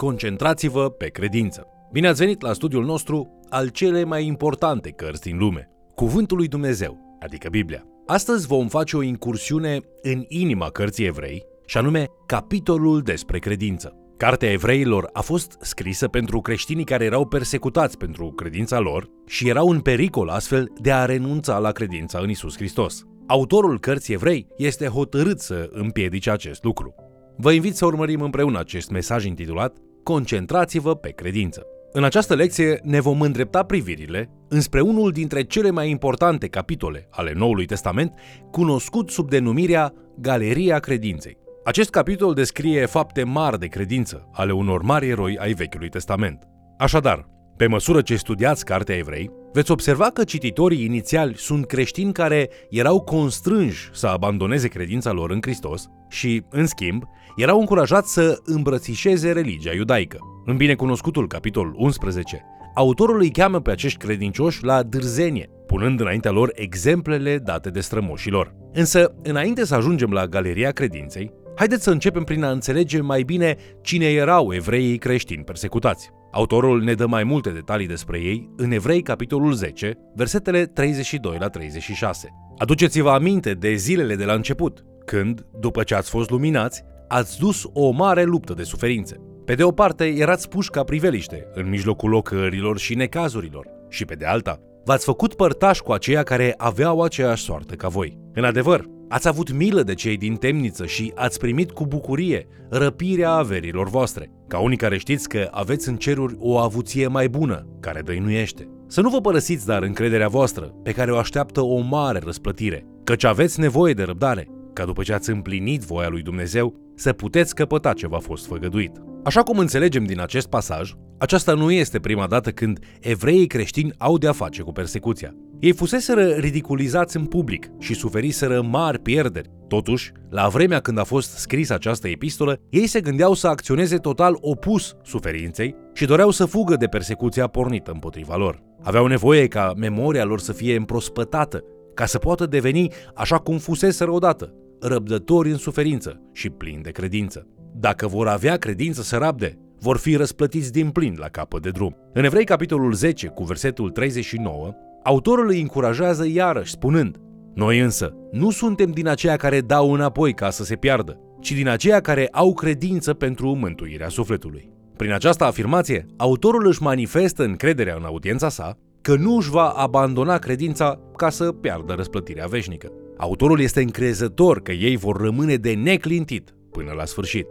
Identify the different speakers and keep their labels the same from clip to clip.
Speaker 1: Concentrați-vă pe credință. Bine ați venit la studiul nostru al cele mai importante cărți din lume, Cuvântul lui Dumnezeu, adică Biblia. Astăzi vom face o incursiune în inima cărții evrei, și anume capitolul despre credință. Cartea evreilor a fost scrisă pentru creștinii care erau persecutați pentru credința lor și erau în pericol astfel de a renunța la credința în Isus Hristos. Autorul cărții evrei este hotărât să împiedice acest lucru. Vă invit să urmărim împreună acest mesaj intitulat Concentrați-vă pe credință. În această lecție ne vom îndrepta privirile înspre unul dintre cele mai importante capitole ale Noului Testament, cunoscut sub denumirea Galeria Credinței. Acest capitol descrie fapte mari de credință ale unor mari eroi ai Vechiului Testament. Așadar, pe măsură ce studiați Cartea Evrei, veți observa că cititorii inițiali sunt creștini care erau constrânși să abandoneze credința lor în Hristos și, în schimb, erau încurajați să îmbrățișeze religia iudaică. În binecunoscutul capitol 11, autorul îi cheamă pe acești credincioși la dârzenie, punând înaintea lor exemplele date de strămoșilor. Însă, înainte să ajungem la Galeria Credinței, haideți să începem prin a înțelege mai bine cine erau evreii creștini persecutați. Autorul ne dă mai multe detalii despre ei în Evrei, capitolul 10, versetele 32 la 36. Aduceți-vă aminte de zilele de la început, când, după ce ați fost luminați, ați dus o mare luptă de suferințe. Pe de o parte, erați puși ca priveliște în mijlocul locărilor și necazurilor, și pe de alta, v-ați făcut părtași cu aceia care aveau aceeași soartă ca voi. În adevăr, ați avut milă de cei din temniță și ați primit cu bucurie răpirea averilor voastre, ca unii care știți că aveți în ceruri o avuție mai bună, care dăinuiește. Să nu vă părăsiți dar încrederea voastră, pe care o așteaptă o mare răsplătire, căci aveți nevoie de răbdare, ca după ce ați împlinit voia lui Dumnezeu, să puteți căpăta ce v-a fost făgăduit. Așa cum înțelegem din acest pasaj, aceasta nu este prima dată când evreii creștini au de-a face cu persecuția. Ei fuseseră ridiculizați în public și suferiseră mari pierderi. Totuși, la vremea când a fost scrisă această epistolă, ei se gândeau să acționeze total opus suferinței și doreau să fugă de persecuția pornită împotriva lor. Aveau nevoie ca memoria lor să fie împrospătată, ca să poată deveni așa cum fuseseră odată, răbdători în suferință și plini de credință. Dacă vor avea credință să rabde, vor fi răsplătiți din plin la capăt de drum. În Evrei, capitolul 10, cu versetul 39, autorul îi încurajează iarăși, spunând Noi însă nu suntem din aceia care dau înapoi ca să se piardă, ci din aceia care au credință pentru mântuirea sufletului. Prin această afirmație, autorul își manifestă încrederea în audiența sa că nu își va abandona credința ca să piardă răsplătirea veșnică. Autorul este încrezător că ei vor rămâne de neclintit până la sfârșit.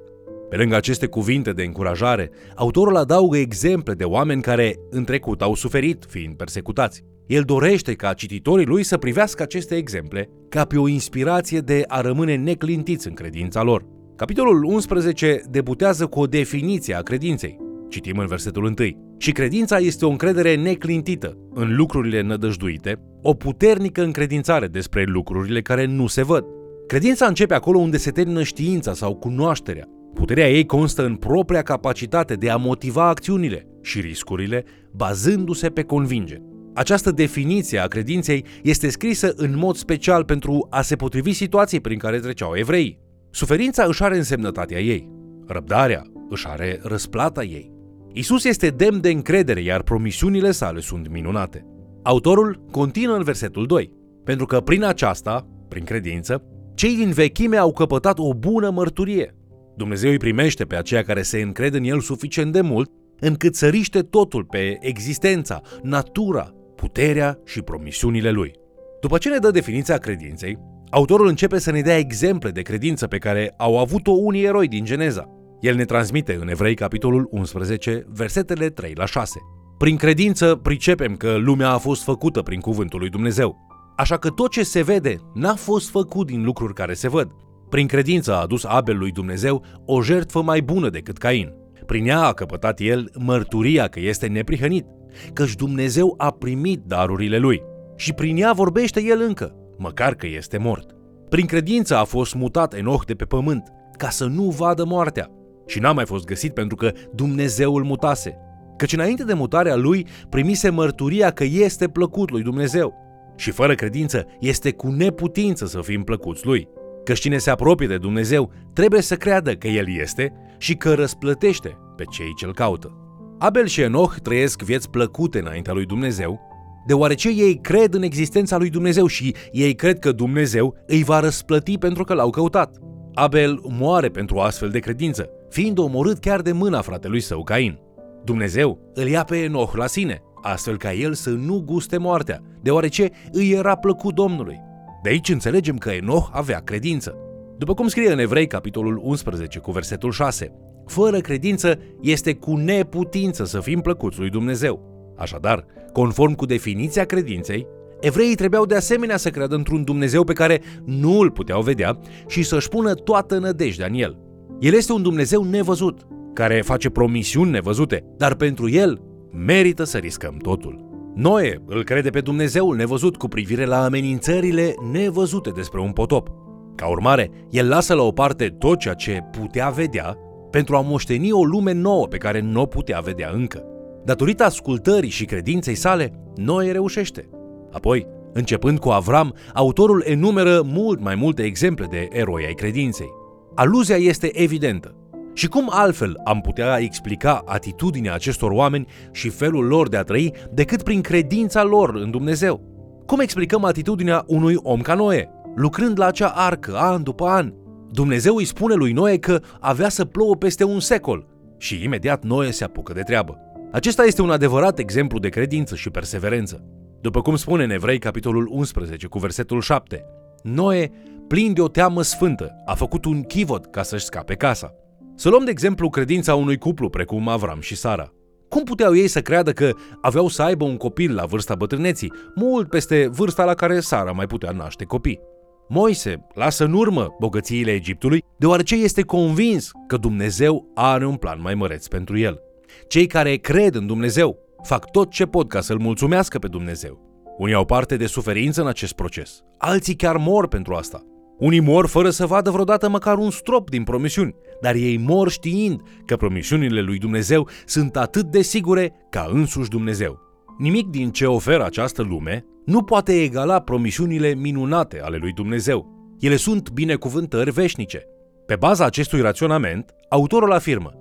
Speaker 1: Pe lângă aceste cuvinte de încurajare, autorul adaugă exemple de oameni care în trecut au suferit fiind persecutați. El dorește ca cititorii lui să privească aceste exemple ca pe o inspirație de a rămâne neclintiți în credința lor. Capitolul 11 debutează cu o definiție a credinței. Citim în versetul 1. Și credința este o încredere neclintită în lucrurile nădăjduite, o puternică încredințare despre lucrurile care nu se văd. Credința începe acolo unde se termină știința sau cunoașterea. Puterea ei constă în propria capacitate de a motiva acțiunile și riscurile, bazându-se pe convingeri. Această definiție a credinței este scrisă în mod special pentru a se potrivi situației prin care treceau evreii. Suferința își are însemnătatea ei, răbdarea își are răsplata ei. Isus este demn de încredere, iar promisiunile sale sunt minunate. Autorul continuă în versetul 2, pentru că prin aceasta, prin credință, cei din vechime au căpătat o bună mărturie. Dumnezeu îi primește pe aceia care se încred în El suficient de mult încât să riște totul pe existența, natura, puterea și promisiunile Lui. După ce ne dă definiția credinței, autorul începe să ne dea exemple de credință pe care au avut-o unii eroi din Geneza. El ne transmite în Evrei capitolul 11, versetele 3 la 6. Prin credință pricepem că lumea a fost făcută prin cuvântul lui Dumnezeu. Așa că tot ce se vede n-a fost făcut din lucruri care se văd. Prin credință a adus Abel lui Dumnezeu o jertfă mai bună decât Cain. Prin ea a căpătat el mărturia că este neprihănit, căci Dumnezeu a primit darurile lui. Și prin ea vorbește el încă, măcar că este mort. Prin credință a fost mutat Enoch de pe pământ, ca să nu vadă moartea. Și n-a mai fost găsit pentru că Dumnezeu îl mutase. Căci înainte de mutarea lui primise mărturia că este plăcut lui Dumnezeu. Și fără credință este cu neputință să fim plăcuți lui. Că cine se apropie de Dumnezeu trebuie să creadă că El este și că răsplătește pe cei ce-l caută. Abel și Enoch trăiesc vieți plăcute înaintea lui Dumnezeu, deoarece ei cred în existența lui Dumnezeu și ei cred că Dumnezeu îi va răsplăti pentru că l-au căutat. Abel moare pentru o astfel de credință, fiind omorât chiar de mâna fratelui său Cain. Dumnezeu îl ia pe Enoch la sine, astfel ca el să nu guste moartea, deoarece îi era plăcut Domnului. De aici înțelegem că Enoch avea credință. După cum scrie în Evrei, capitolul 11, cu versetul 6, fără credință este cu neputință să fim plăcuți lui Dumnezeu. Așadar, conform cu definiția credinței, evreii trebuiau de asemenea să creadă într-un Dumnezeu pe care nu îl puteau vedea și să-și pună toată nădejdea în el. El este un Dumnezeu nevăzut, care face promisiuni nevăzute, dar pentru el merită să riscăm totul. Noe îl crede pe Dumnezeul nevăzut cu privire la amenințările nevăzute despre un potop. Ca urmare, el lasă la o parte tot ceea ce putea vedea pentru a moșteni o lume nouă pe care nu o putea vedea încă. Datorită ascultării și credinței sale, Noe reușește. Apoi, începând cu Avram, autorul enumeră mult mai multe exemple de eroi ai credinței. Aluzia este evidentă. Și cum altfel am putea explica atitudinea acestor oameni și felul lor de a trăi decât prin credința lor în Dumnezeu? Cum explicăm atitudinea unui om ca Noe, lucrând la acea arcă an după an? Dumnezeu îi spune lui Noe că avea să plouă peste un secol și imediat Noe se apucă de treabă. Acesta este un adevărat exemplu de credință și perseverență. După cum spune în Evrei, capitolul 11, cu versetul 7, Noe, plin de o teamă sfântă, a făcut un chivot ca să-și scape casa. Să luăm de exemplu credința unui cuplu precum Avram și Sara. Cum puteau ei să creadă că aveau să aibă un copil la vârsta bătrâneții, mult peste vârsta la care Sara mai putea naște copii? Moise lasă în urmă bogățiile Egiptului, deoarece este convins că Dumnezeu are un plan mai măreț pentru el. Cei care cred în Dumnezeu fac tot ce pot ca să-L mulțumească pe Dumnezeu. Unii au parte de suferință în acest proces, alții chiar mor pentru asta. Unii mor fără să vadă vreodată măcar un strop din promisiuni, dar ei mor știind că promisiunile lui Dumnezeu sunt atât de sigure ca însuși Dumnezeu. Nimic din ce oferă această lume nu poate egala promisiunile minunate ale lui Dumnezeu. Ele sunt binecuvântări veșnice. Pe baza acestui raționament, autorul afirmă: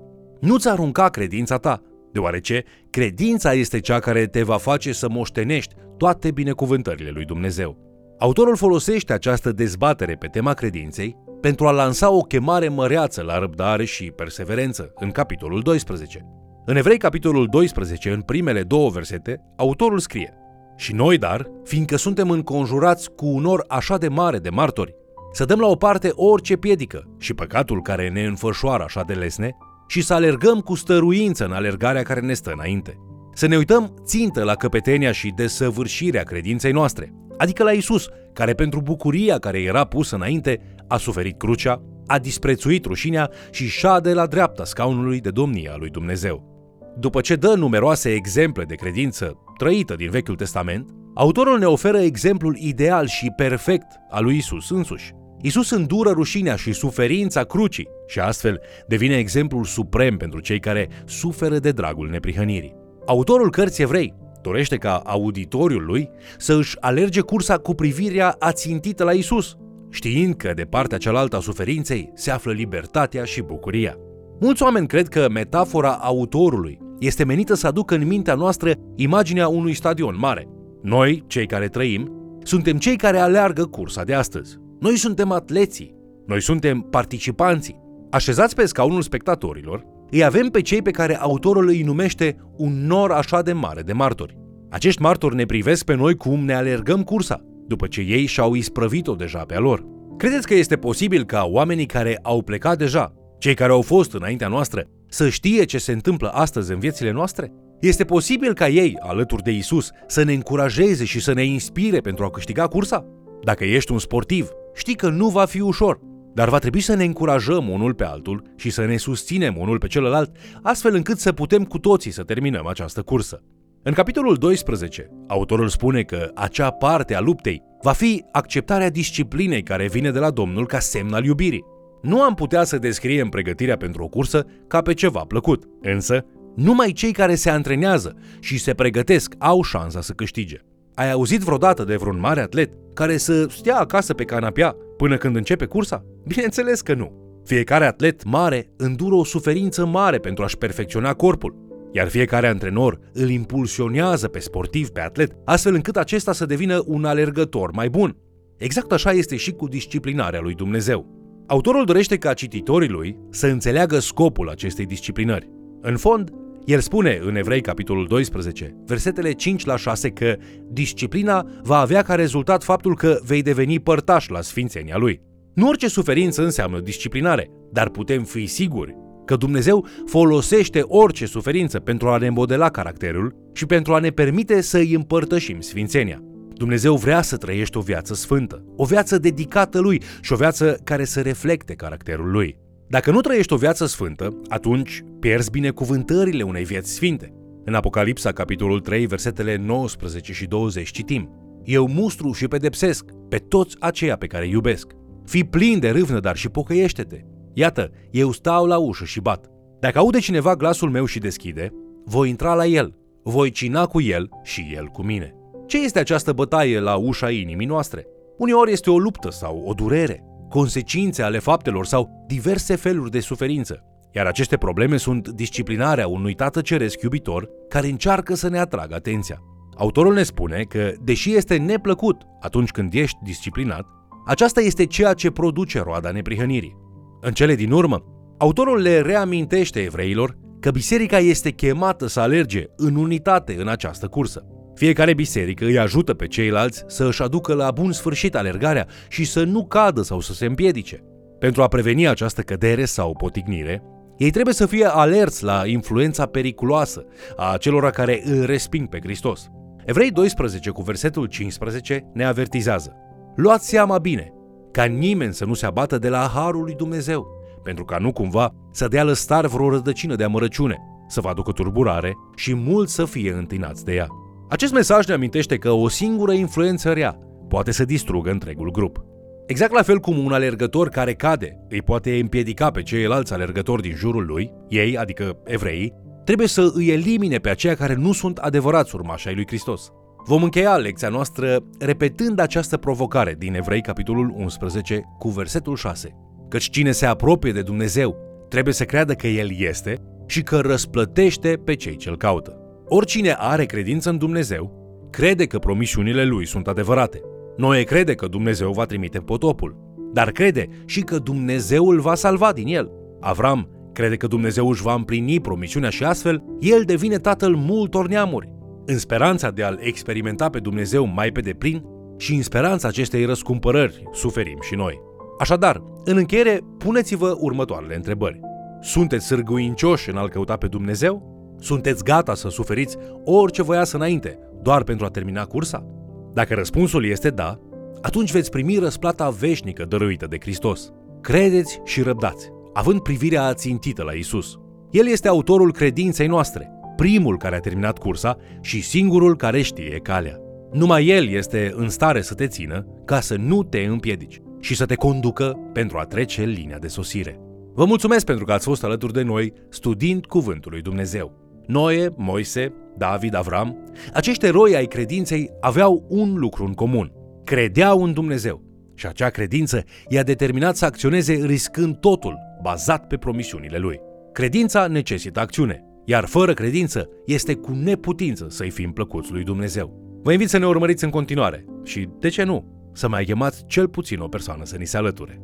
Speaker 1: Nu-ți arunca credința ta, deoarece credința este cea care te va face să moștenești toate binecuvântările lui Dumnezeu. Autorul folosește această dezbatere pe tema credinței pentru a lansa o chemare măreață la răbdare și perseverență în capitolul 12. În Evrei, capitolul 12, în primele două versete, autorul scrie Și noi, dar, fiindcă suntem înconjurați cu un or așa de mare de martori, să dăm la o parte orice piedică și păcatul care ne înfășoară așa de lesne și să alergăm cu stăruință în alergarea care ne stă înainte. Să ne uităm țintă la căpetenia și desăvârșirea credinței noastre, adică la Isus, care pentru bucuria care era pusă înainte a suferit crucea, a disprețuit rușinea și șade la dreapta scaunului de domnia lui Dumnezeu. După ce dă numeroase exemple de credință trăită din Vechiul Testament, autorul ne oferă exemplul ideal și perfect al lui Isus însuși. Isus îndură rușinea și suferința crucii și astfel devine exemplul suprem pentru cei care suferă de dragul neprihănirii. Autorul cărții evrei dorește ca auditoriul lui să își alerge cursa cu privirea ațintită la Isus, știind că de partea cealaltă a suferinței se află libertatea și bucuria. Mulți oameni cred că metafora autorului este menită să aducă în mintea noastră imaginea unui stadion mare. Noi, cei care trăim, suntem cei care aleargă cursa de astăzi. Noi suntem atleții. Noi suntem participanții. Așezați pe scaunul spectatorilor, îi avem pe cei pe care autorul îi numește un nor așa de mare de martori. Acești martori ne privesc pe noi cum ne alergăm cursa, după ce ei și-au isprăvit-o deja pe a lor. Credeți că este posibil ca oamenii care au plecat deja, cei care au fost înaintea noastră, să știe ce se întâmplă astăzi în viețile noastre? Este posibil ca ei, alături de Isus, să ne încurajeze și să ne inspire pentru a câștiga cursa? Dacă ești un sportiv, știi că nu va fi ușor, dar va trebui să ne încurajăm unul pe altul și să ne susținem unul pe celălalt, astfel încât să putem cu toții să terminăm această cursă. În capitolul 12, autorul spune că acea parte a luptei va fi acceptarea disciplinei care vine de la Domnul ca semn al iubirii. Nu am putea să descriem pregătirea pentru o cursă ca pe ceva plăcut, însă numai cei care se antrenează și se pregătesc au șansa să câștige. Ai auzit vreodată de vreun mare atlet care să stea acasă pe canapea până când începe cursa? Bineînțeles că nu. Fiecare atlet mare îndură o suferință mare pentru a-și perfecționa corpul, iar fiecare antrenor îl impulsionează pe sportiv, pe atlet, astfel încât acesta să devină un alergător mai bun. Exact așa este și cu disciplinarea lui Dumnezeu. Autorul dorește ca cititorii lui să înțeleagă scopul acestei disciplinări. În fond, el spune în Evrei capitolul 12, versetele 5 la 6 că disciplina va avea ca rezultat faptul că vei deveni părtaș la sfințenia lui. Nu orice suferință înseamnă disciplinare, dar putem fi siguri că Dumnezeu folosește orice suferință pentru a ne modela caracterul și pentru a ne permite să îi împărtășim sfințenia. Dumnezeu vrea să trăiești o viață sfântă, o viață dedicată lui și o viață care să reflecte caracterul lui. Dacă nu trăiești o viață sfântă, atunci pierzi binecuvântările unei vieți sfinte. În Apocalipsa, capitolul 3, versetele 19 și 20 citim Eu mustru și pedepsesc pe toți aceia pe care îi iubesc. Fii plin de râvnă, dar și pocăiește-te. Iată, eu stau la ușă și bat. Dacă aude cineva glasul meu și deschide, voi intra la el, voi cina cu el și el cu mine. Ce este această bătaie la ușa inimii noastre? Uneori este o luptă sau o durere, consecințe ale faptelor sau diverse feluri de suferință. Iar aceste probleme sunt disciplinarea unui tată ceresc iubitor care încearcă să ne atragă atenția. Autorul ne spune că, deși este neplăcut atunci când ești disciplinat, aceasta este ceea ce produce roada neprihănirii. În cele din urmă, autorul le reamintește evreilor că biserica este chemată să alerge în unitate în această cursă. Fiecare biserică îi ajută pe ceilalți să își aducă la bun sfârșit alergarea și să nu cadă sau să se împiedice. Pentru a preveni această cădere sau potignire, ei trebuie să fie alerți la influența periculoasă a celor care îl resping pe Hristos. Evrei 12 cu versetul 15 ne avertizează. Luați seama bine, ca nimeni să nu se abată de la harul lui Dumnezeu, pentru ca nu cumva să dea lăstar vreo rădăcină de amărăciune, să vă aducă turburare și mulți să fie întâinați de ea. Acest mesaj ne amintește că o singură influență rea poate să distrugă întregul grup. Exact la fel cum un alergător care cade îi poate împiedica pe ceilalți alergători din jurul lui, ei, adică evreii, trebuie să îi elimine pe aceia care nu sunt adevărați urmași ai lui Hristos. Vom încheia lecția noastră repetând această provocare din Evrei, capitolul 11, cu versetul 6. Căci cine se apropie de Dumnezeu trebuie să creadă că El este și că răsplătește pe cei ce-L caută. Oricine are credință în Dumnezeu, crede că promisiunile lui sunt adevărate. Noe crede că Dumnezeu va trimite potopul, dar crede și că Dumnezeu îl va salva din el. Avram crede că Dumnezeu își va împlini promisiunea și astfel el devine tatăl multor neamuri. În speranța de a-L experimenta pe Dumnezeu mai pe deplin și în speranța acestei răscumpărări suferim și noi. Așadar, în încheiere, puneți-vă următoarele întrebări. Sunteți sârguincioși în a-L căuta pe Dumnezeu? Sunteți gata să suferiți orice vă iasă înainte, doar pentru a termina cursa? Dacă răspunsul este da, atunci veți primi răsplata veșnică dăruită de Hristos. Credeți și răbdați, având privirea ațintită la Isus. El este autorul credinței noastre, primul care a terminat cursa și singurul care știe calea. Numai El este în stare să te țină ca să nu te împiedici și să te conducă pentru a trece linia de sosire. Vă mulțumesc pentru că ați fost alături de noi studiind Cuvântul lui Dumnezeu. Noe, Moise, David, Avram, acești eroi ai credinței aveau un lucru în comun. Credeau în Dumnezeu și acea credință i-a determinat să acționeze riscând totul, bazat pe promisiunile lui. Credința necesită acțiune, iar fără credință este cu neputință să-i fim plăcuți lui Dumnezeu. Vă invit să ne urmăriți în continuare și, de ce nu, să mai chemați cel puțin o persoană să ni se alăture.